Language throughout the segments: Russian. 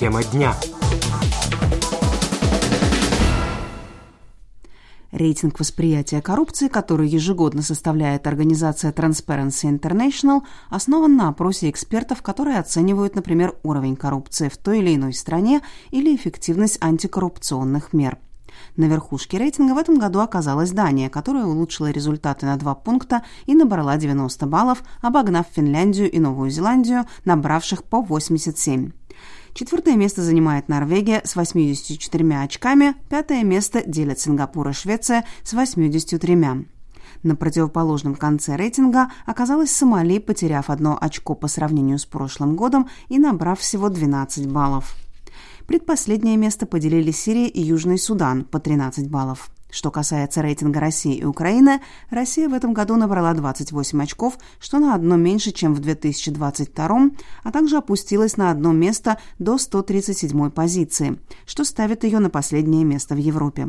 Тема дня. Рейтинг восприятия коррупции, который ежегодно составляет организация Transparency International, основан на опросе экспертов, которые оценивают, например, уровень коррупции в той или иной стране или эффективность антикоррупционных мер. На верхушке рейтинга в этом году оказалась Дания, которая улучшила результаты на два пункта и набрала 90 баллов, обогнав Финляндию и Новую Зеландию, набравших по 87. Четвертое место занимает Норвегия с 84 очками, пятое место делят Сингапур и Швеция с 83. На противоположном конце рейтинга оказалась Сомали, потеряв одно очко по сравнению с прошлым годом и набрав всего 12 баллов. Предпоследнее место поделили Сирия и Южный Судан по 13 баллов. Что касается рейтинга России и Украины, Россия в этом году набрала 28 очков, что на одно меньше, чем в 2022, а также опустилась на одно место до 137 позиции, что ставит ее на последнее место в Европе.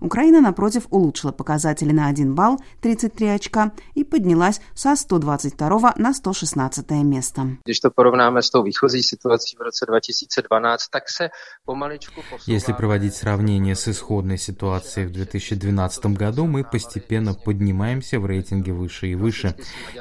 Украина, напротив, улучшила показатели на 1 балл, 33 очка, и поднялась со 122 на 116 место. Když to porovnáme s tou výchozí situací v roce 2012, tak se помалечку Если проводить сравнение с исходной ситуацией в 2012 году, мы постепенно поднимаемся в рейтинге выше и выше.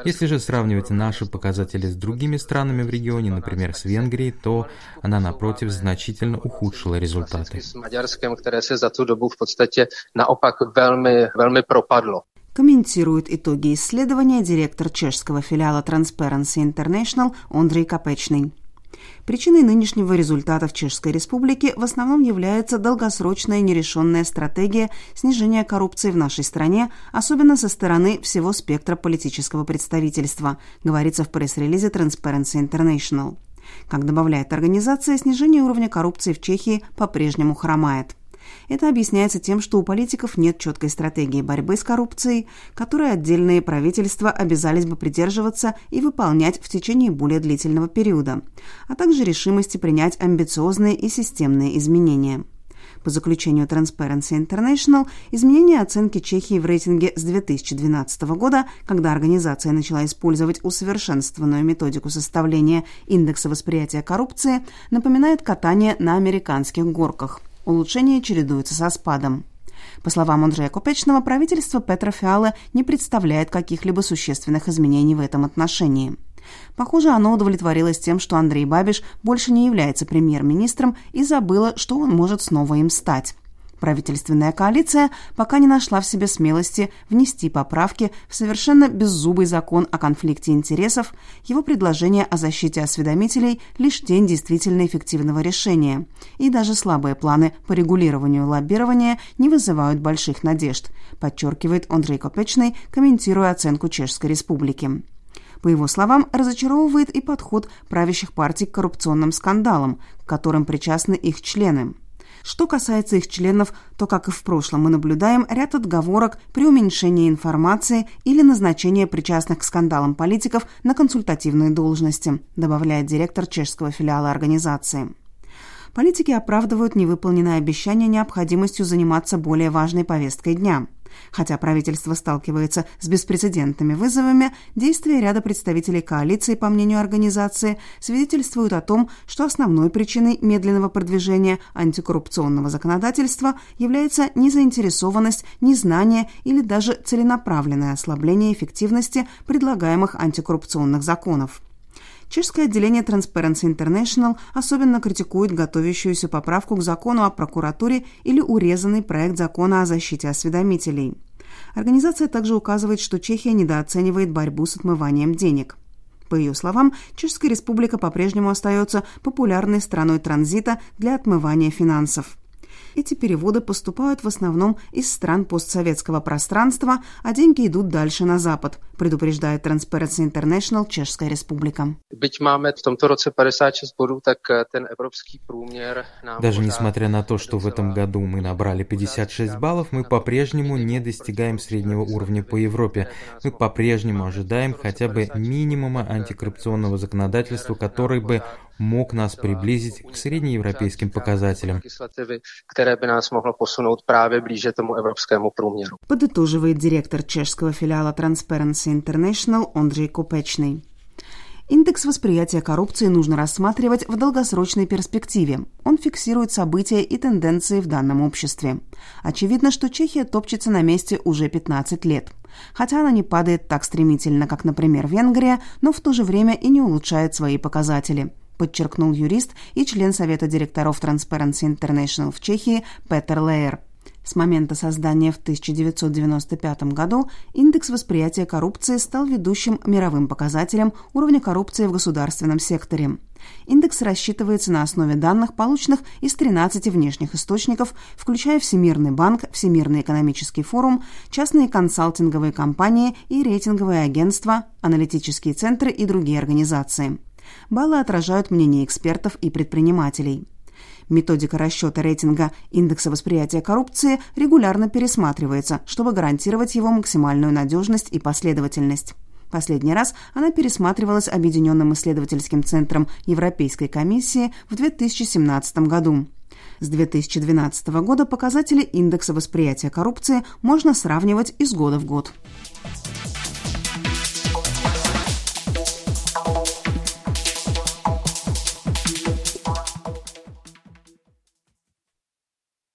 Если же сравнивать наши показатели с другими странами в регионе, например, с Венгрией, то она, напротив, значительно ухудшила результаты. Maďarskem, které se za tu dobu v podstatě naopak velmi, velmi propadlo. Комментирует итоги исследования директор чешского филиала Transparency International Андрей Капечный. Причиной нынешнего результата в Чешской Республике в основном является долгосрочная нерешенная стратегия снижения коррупции в нашей стране, особенно со стороны всего спектра политического представительства, говорится в пресс-релизе Transparency International. Как добавляет организация, снижение уровня коррупции в Чехии по-прежнему хромает. Это объясняется тем, что у политиков нет четкой стратегии борьбы с коррупцией, которой отдельные правительства обязались бы придерживаться и выполнять в течение более длительного периода, а также решимости принять амбициозные и системные изменения. По заключению Transparency International, изменение оценки Чехии в рейтинге с 2012 года, когда организация начала использовать усовершенствованную методику составления индекса восприятия коррупции, напоминает катание на американских горках – Улучшения чередуются со спадом. По словам Андрея Купечного, правительство Петра Фиала не представляет каких-либо существенных изменений в этом отношении. Похоже, оно удовлетворилось тем, что Андрей Бабиш больше не является премьер-министром и забыло, что он может снова им стать. Правительственная коалиция пока не нашла в себе смелости внести поправки в совершенно беззубый закон о конфликте интересов, его предложение о защите осведомителей – лишь тень действительно эффективного решения. И даже слабые планы по регулированию лоббирования не вызывают больших надежд, подчеркивает Андрей Копечный, комментируя оценку Чешской Республики. По его словам, разочаровывает и подход правящих партий к коррупционным скандалам, к которым причастны их члены. Что касается их членов, то, как и в прошлом, мы наблюдаем ряд отговорок при уменьшении информации или назначении причастных к скандалам политиков на консультативные должности, добавляет директор чешского филиала организации. Политики оправдывают невыполненное обещание необходимостью заниматься более важной повесткой дня – Хотя правительство сталкивается с беспрецедентными вызовами, действия ряда представителей коалиции, по мнению организации, свидетельствуют о том, что основной причиной медленного продвижения антикоррупционного законодательства является незаинтересованность, незнание или даже целенаправленное ослабление эффективности предлагаемых антикоррупционных законов. Чешское отделение Transparency International особенно критикует готовящуюся поправку к закону о прокуратуре или урезанный проект закона о защите осведомителей. Организация также указывает, что Чехия недооценивает борьбу с отмыванием денег. По ее словам, Чешская республика по-прежнему остается популярной страной транзита для отмывания финансов. Эти переводы поступают в основном из стран постсоветского пространства, а деньги идут дальше на Запад, предупреждает Transparency International Чешская республика. Byť máme v tomto roce 56 bodů, tak ten evropský průměr nám Даже несмотря на то, что в этом году мы набрали 56 баллов, мы по-прежнему не достигаем среднего уровня по Европе. Мы по-прежнему ожидаем хотя бы минимума антикоррупционного законодательства, который бы мог нас приблизить к среднеевропейским показателям. Подытоживает директор чешского филиала Transparency International Андрей Купечный. Индекс восприятия коррупции нужно рассматривать в долгосрочной перспективе. Он фиксирует события и тенденции в данном обществе. Очевидно, что Чехия топчется на месте уже 15 лет. Хотя она не падает так стремительно, как, например, Венгрия, но в то же время и не улучшает свои показатели подчеркнул юрист и член Совета директоров Transparency International в Чехии Петер Лейер. С момента создания в 1995 году индекс восприятия коррупции стал ведущим мировым показателем уровня коррупции в государственном секторе. Индекс рассчитывается на основе данных, полученных из 13 внешних источников, включая Всемирный банк, Всемирный экономический форум, частные консалтинговые компании и рейтинговые агентства, аналитические центры и другие организации. Баллы отражают мнение экспертов и предпринимателей. Методика расчета рейтинга индекса восприятия коррупции регулярно пересматривается, чтобы гарантировать его максимальную надежность и последовательность. Последний раз она пересматривалась Объединенным исследовательским центром Европейской комиссии в 2017 году. С 2012 года показатели индекса восприятия коррупции можно сравнивать из года в год.